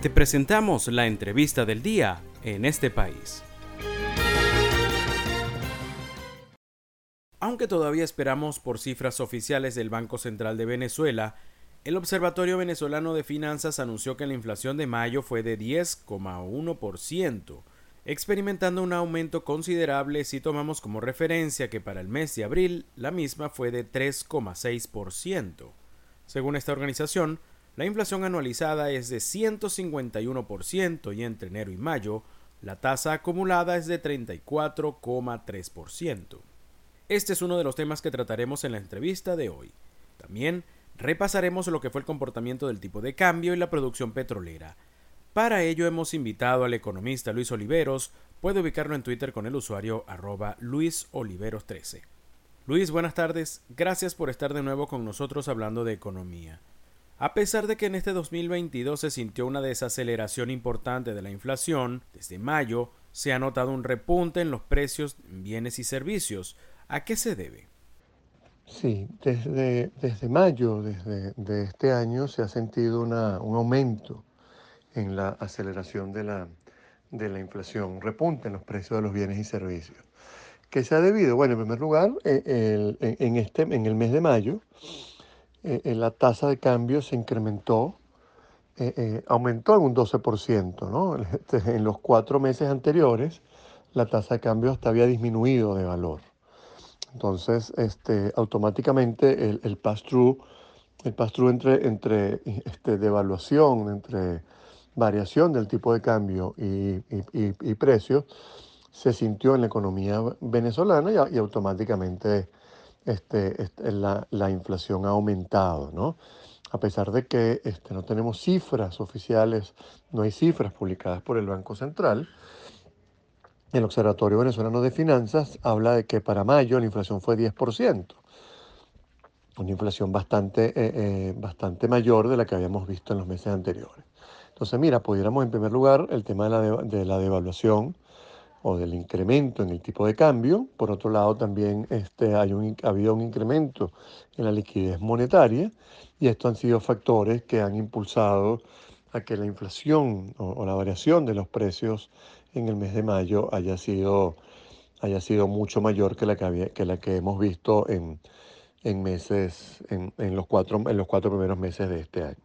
Te presentamos la entrevista del día en este país. Aunque todavía esperamos por cifras oficiales del Banco Central de Venezuela, el Observatorio Venezolano de Finanzas anunció que la inflación de mayo fue de 10,1%, experimentando un aumento considerable si tomamos como referencia que para el mes de abril la misma fue de 3,6%. Según esta organización, la inflación anualizada es de 151% y entre enero y mayo la tasa acumulada es de 34,3%. Este es uno de los temas que trataremos en la entrevista de hoy. También repasaremos lo que fue el comportamiento del tipo de cambio y la producción petrolera. Para ello hemos invitado al economista Luis Oliveros, puede ubicarlo en Twitter con el usuario arroba luisoliveros13. Luis, buenas tardes, gracias por estar de nuevo con nosotros hablando de economía. A pesar de que en este 2022 se sintió una desaceleración importante de la inflación, desde mayo se ha notado un repunte en los precios en bienes y servicios, ¿A qué se debe? Sí, desde, desde mayo desde, de este año se ha sentido un aumento en la aceleración de la, de la inflación, un repunte en los precios de los bienes y servicios. ¿Qué se ha debido? Bueno, en primer lugar, eh, en, este, en el mes de mayo, eh, la tasa de cambio se incrementó, eh, aumentó en un 12%, ¿no? Este, en los cuatro meses anteriores, la tasa de cambio hasta había disminuido de valor. Entonces, este, automáticamente el, el pass-through, el pass entre, entre este, devaluación, entre variación del tipo de cambio y, y, precios, se sintió en la economía venezolana y, automáticamente este, este, la, la, inflación ha aumentado, ¿no? A pesar de que este, no tenemos cifras oficiales, no hay cifras publicadas por el Banco Central, el Observatorio Venezolano de Finanzas habla de que para mayo la inflación fue 10%, una inflación bastante, eh, eh, bastante mayor de la que habíamos visto en los meses anteriores. Entonces, mira, pudiéramos en primer lugar el tema de la, de, la devaluación o del incremento en el tipo de cambio. Por otro lado, también este, hay un, ha habido un incremento en la liquidez monetaria y estos han sido factores que han impulsado a que la inflación o la variación de los precios en el mes de mayo haya sido, haya sido mucho mayor que la que, que, la que hemos visto en, en meses, en, en, los cuatro, en los cuatro primeros meses de este año.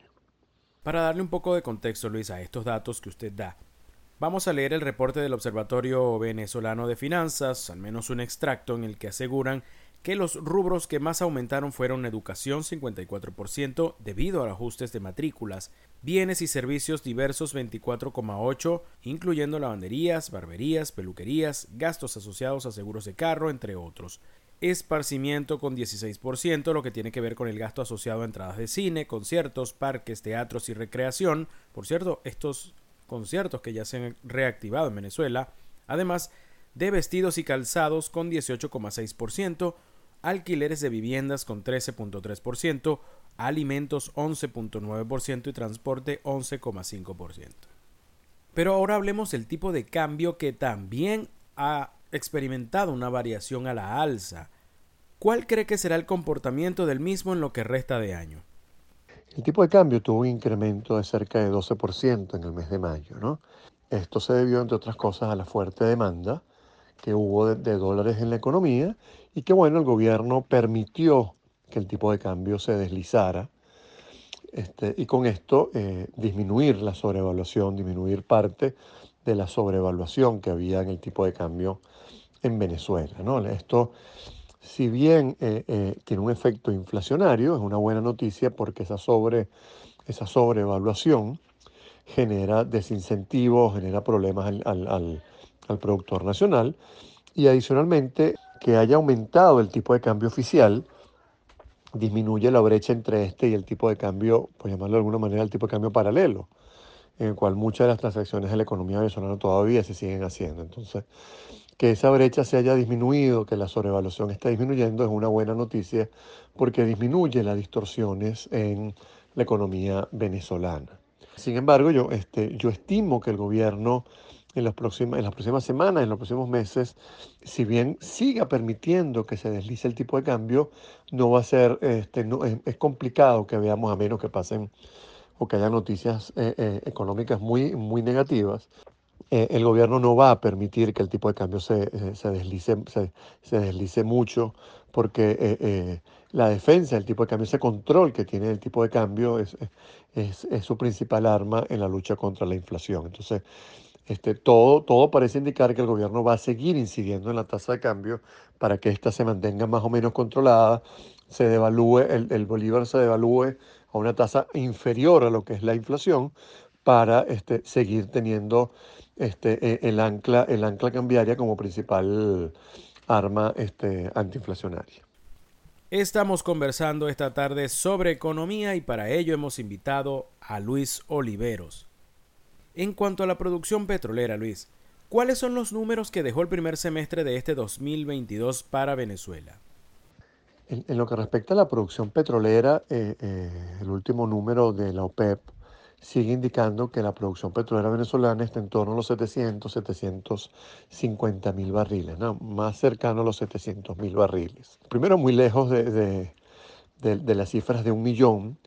Para darle un poco de contexto, Luis, a estos datos que usted da, vamos a leer el reporte del Observatorio Venezolano de Finanzas, al menos un extracto en el que aseguran que los rubros que más aumentaron fueron educación 54% debido a ajustes de matrículas, bienes y servicios diversos 24,8%, incluyendo lavanderías, barberías, peluquerías, gastos asociados a seguros de carro, entre otros. Esparcimiento con 16%, lo que tiene que ver con el gasto asociado a entradas de cine, conciertos, parques, teatros y recreación. Por cierto, estos conciertos que ya se han reactivado en Venezuela. Además, de vestidos y calzados con 18,6%, alquileres de viviendas con 13.3%, alimentos 11.9% y transporte 11.5%. Pero ahora hablemos del tipo de cambio que también ha experimentado una variación a la alza. ¿Cuál cree que será el comportamiento del mismo en lo que resta de año? El tipo de cambio tuvo un incremento de cerca de 12% en el mes de mayo. ¿no? Esto se debió, entre otras cosas, a la fuerte demanda que hubo de, dólares en la economía y que bueno, el gobierno permitió que el tipo de cambio se deslizara este, y con esto eh, disminuir la sobrevaluación, disminuir parte de la sobrevaluación que había en el tipo de cambio en Venezuela. ¿no? Esto, si bien eh, eh, tiene un efecto inflacionario, es una buena noticia porque esa, sobre, esa sobrevaluación genera desincentivos, genera problemas al, al al productor nacional y adicionalmente que haya aumentado el tipo de cambio oficial disminuye la brecha entre este y el tipo de cambio, por llamarlo de alguna manera, el tipo de cambio paralelo, en el cual muchas de las transacciones de la economía venezolana todavía se siguen haciendo. Entonces, que esa brecha se haya disminuido, que la sobrevaluación está disminuyendo, es una buena noticia porque disminuye las distorsiones en la economía venezolana. Sin embargo, yo, este, yo estimo que el gobierno en las, próximas, en las próximas semanas, en los próximos meses, si bien siga permitiendo que se deslice el tipo de cambio, no va a ser, este, no, es, complicado que veamos a menos que pasen o que haya noticias económicas muy, muy negativas, el gobierno no va a permitir que el tipo de cambio se, se deslice, se, deslice mucho, porque la defensa del tipo de cambio, ese control que tiene el tipo de cambio es, es, es, su principal arma en la lucha contra la inflación. Entonces, este, todo, todo parece indicar que el gobierno va a seguir incidiendo en la tasa de cambio para que ésta se mantenga más o menos controlada, se devalúe, el, el bolívar se devalúe a una tasa inferior a lo que es la inflación para este, seguir teniendo este, e, el, ancla, el ancla cambiaria como principal arma este, antiinflacionaria. Estamos conversando esta tarde sobre economía y para ello hemos invitado a Luis Oliveros. En cuanto a la producción petrolera, Luis, ¿cuáles son los números que dejó el primer semestre de este 2022 para Venezuela? En, lo que respecta a la producción petrolera, eh, eh, el último número de la OPEP sigue indicando que la producción petrolera venezolana está en torno a los 700, 750 mil barriles, más cercano a los 700 mil barriles. Primero, muy lejos de, las cifras de un millón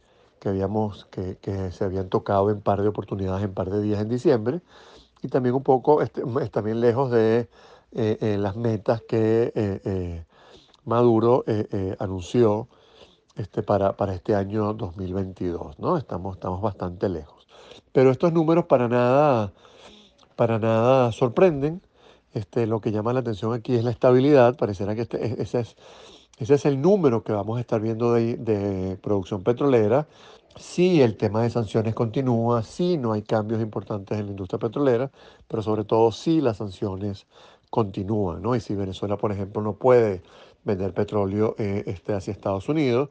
que, habíamos, que, se habían tocado en par de oportunidades, en par de días en diciembre, y también un poco, este, también lejos de eh, eh, las metas que eh, Maduro anunció este, para, para este año 2022, ¿no? Estamos, estamos bastante lejos. Pero estos números para nada, para nada sorprenden. Este, lo que llama la atención aquí es la estabilidad. Parecerá que este, ese, es, ese es el número que vamos a estar viendo de, de producción petrolera. Si el tema de sanciones continúa, si no hay cambios importantes en la industria petrolera, pero sobre todo si las sanciones continúan, ¿no? Y si Venezuela, por ejemplo, no puede vender petróleo eh, este, hacia Estados Unidos,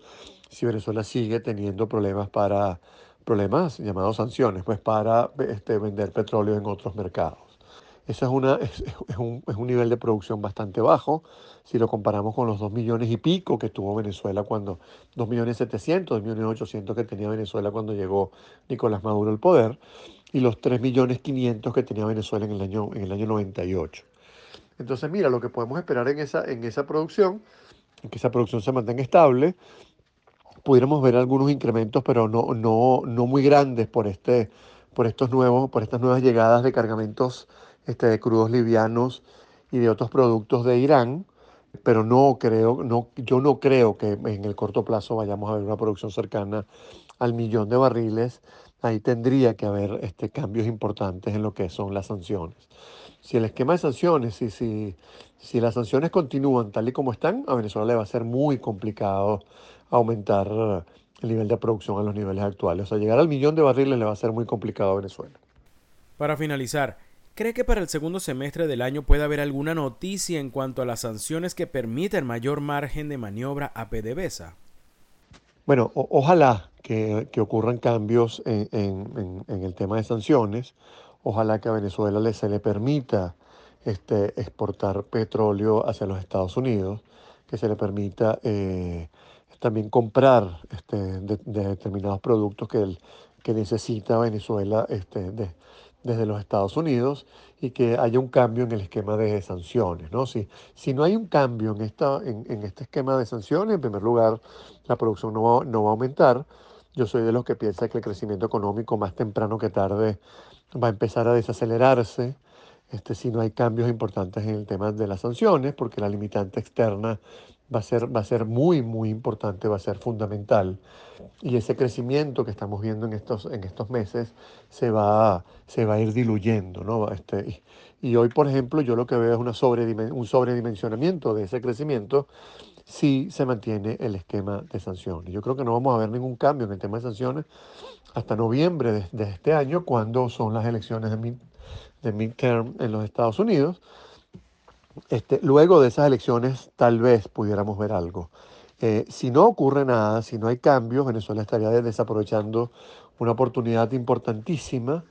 si Venezuela sigue teniendo problemas para problemas llamados sanciones, pues para este, vender petróleo en otros mercados. Eso es, una, es, un, es, un, nivel de producción bastante bajo si lo comparamos con los 2 millones y pico que tuvo Venezuela cuando, 2 millones 700, 2 millones 800 que tenía Venezuela cuando llegó Nicolás Maduro al poder y los 3 millones 500 que tenía Venezuela en el año, en el año 98. Entonces, mira, lo que podemos esperar en esa, en esa producción, que esa producción se mantenga estable, pudiéramos ver algunos incrementos, pero no, no, no muy grandes por, este, por, estos nuevos, por estas nuevas llegadas de cargamentos este, de crudos livianos y de otros productos de Irán, pero no creo, no, yo no creo que en el corto plazo vayamos a ver una producción cercana al millón de barriles. Ahí tendría que haber este, cambios importantes en lo que son las sanciones si el esquema de sanciones, si, si, si las sanciones continúan tal y como están, a Venezuela le va a ser muy complicado aumentar el nivel de producción a los niveles actuales. O sea, llegar al millón de barriles le va a ser muy complicado a Venezuela. Para finalizar, ¿cree que para el segundo semestre del año puede haber alguna noticia en cuanto a las sanciones que permitan mayor margen de maniobra a PDVSA? Bueno, ojalá que, ocurran cambios en, el tema de sanciones. Ojalá que a Venezuela se le permita este, exportar petróleo hacia los Estados Unidos, que se le permita eh, también comprar este, de, determinados productos que, que necesita Venezuela este, desde los Estados Unidos y que haya un cambio en el esquema de sanciones. ¿no? Si, si no hay un cambio en, esta, en, este esquema de sanciones, en primer lugar, la producción no va, no va a aumentar. Yo soy de los que piensa que el crecimiento económico más temprano que tarde va a empezar a desacelerarse este, si no hay cambios importantes en el tema de las sanciones, porque la limitante externa va a ser, va a ser muy, muy importante, va a ser fundamental. Y ese crecimiento que estamos viendo en estos, en estos meses se va, se va a ir diluyendo. ¿no? Este, y, hoy, por ejemplo, yo lo que veo es una un sobredimensionamiento de ese crecimiento si se mantiene el esquema de sanciones. Yo creo que no vamos a ver ningún cambio en el tema de sanciones hasta noviembre de, este año, cuando son las elecciones de, mid, de midterm en los Estados Unidos. Este, luego de esas elecciones tal vez pudiéramos ver algo. Eh, si no ocurre nada, si no hay cambios, Venezuela estaría desaprovechando una oportunidad importantísima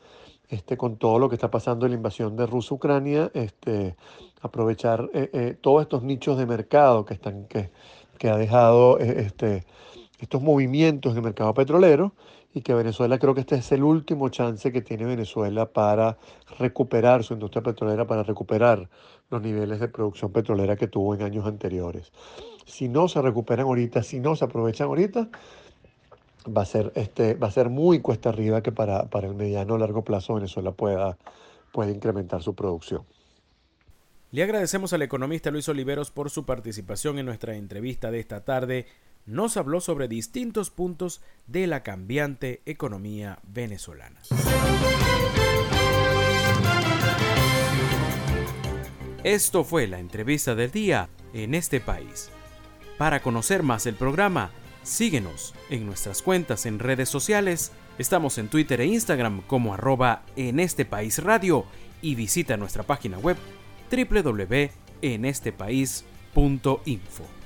este, con todo lo que está pasando en la invasión de Rusia-Ucrania, este, aprovechar eh, eh, todos estos nichos de mercado que, están, que, que ha dejado este, estos movimientos en el mercado petrolero y que Venezuela creo que este es el último chance que tiene Venezuela para recuperar su industria petrolera, para recuperar los niveles de producción petrolera que tuvo en años anteriores. Si no se recuperan ahorita, si no se aprovechan ahorita, va a ser, este, va a ser muy cuesta arriba que para, para el mediano o largo plazo Venezuela pueda, pueda incrementar su producción. Le agradecemos al economista Luis Oliveros por su participación en nuestra entrevista de esta tarde. Nos habló sobre distintos puntos de la cambiante economía venezolana. Esto fue la entrevista del día en este país. Para conocer más el programa, síguenos en nuestras cuentas en redes sociales. Estamos en Twitter e Instagram como arroba en este país radio y visita nuestra página web www.enestepais.info.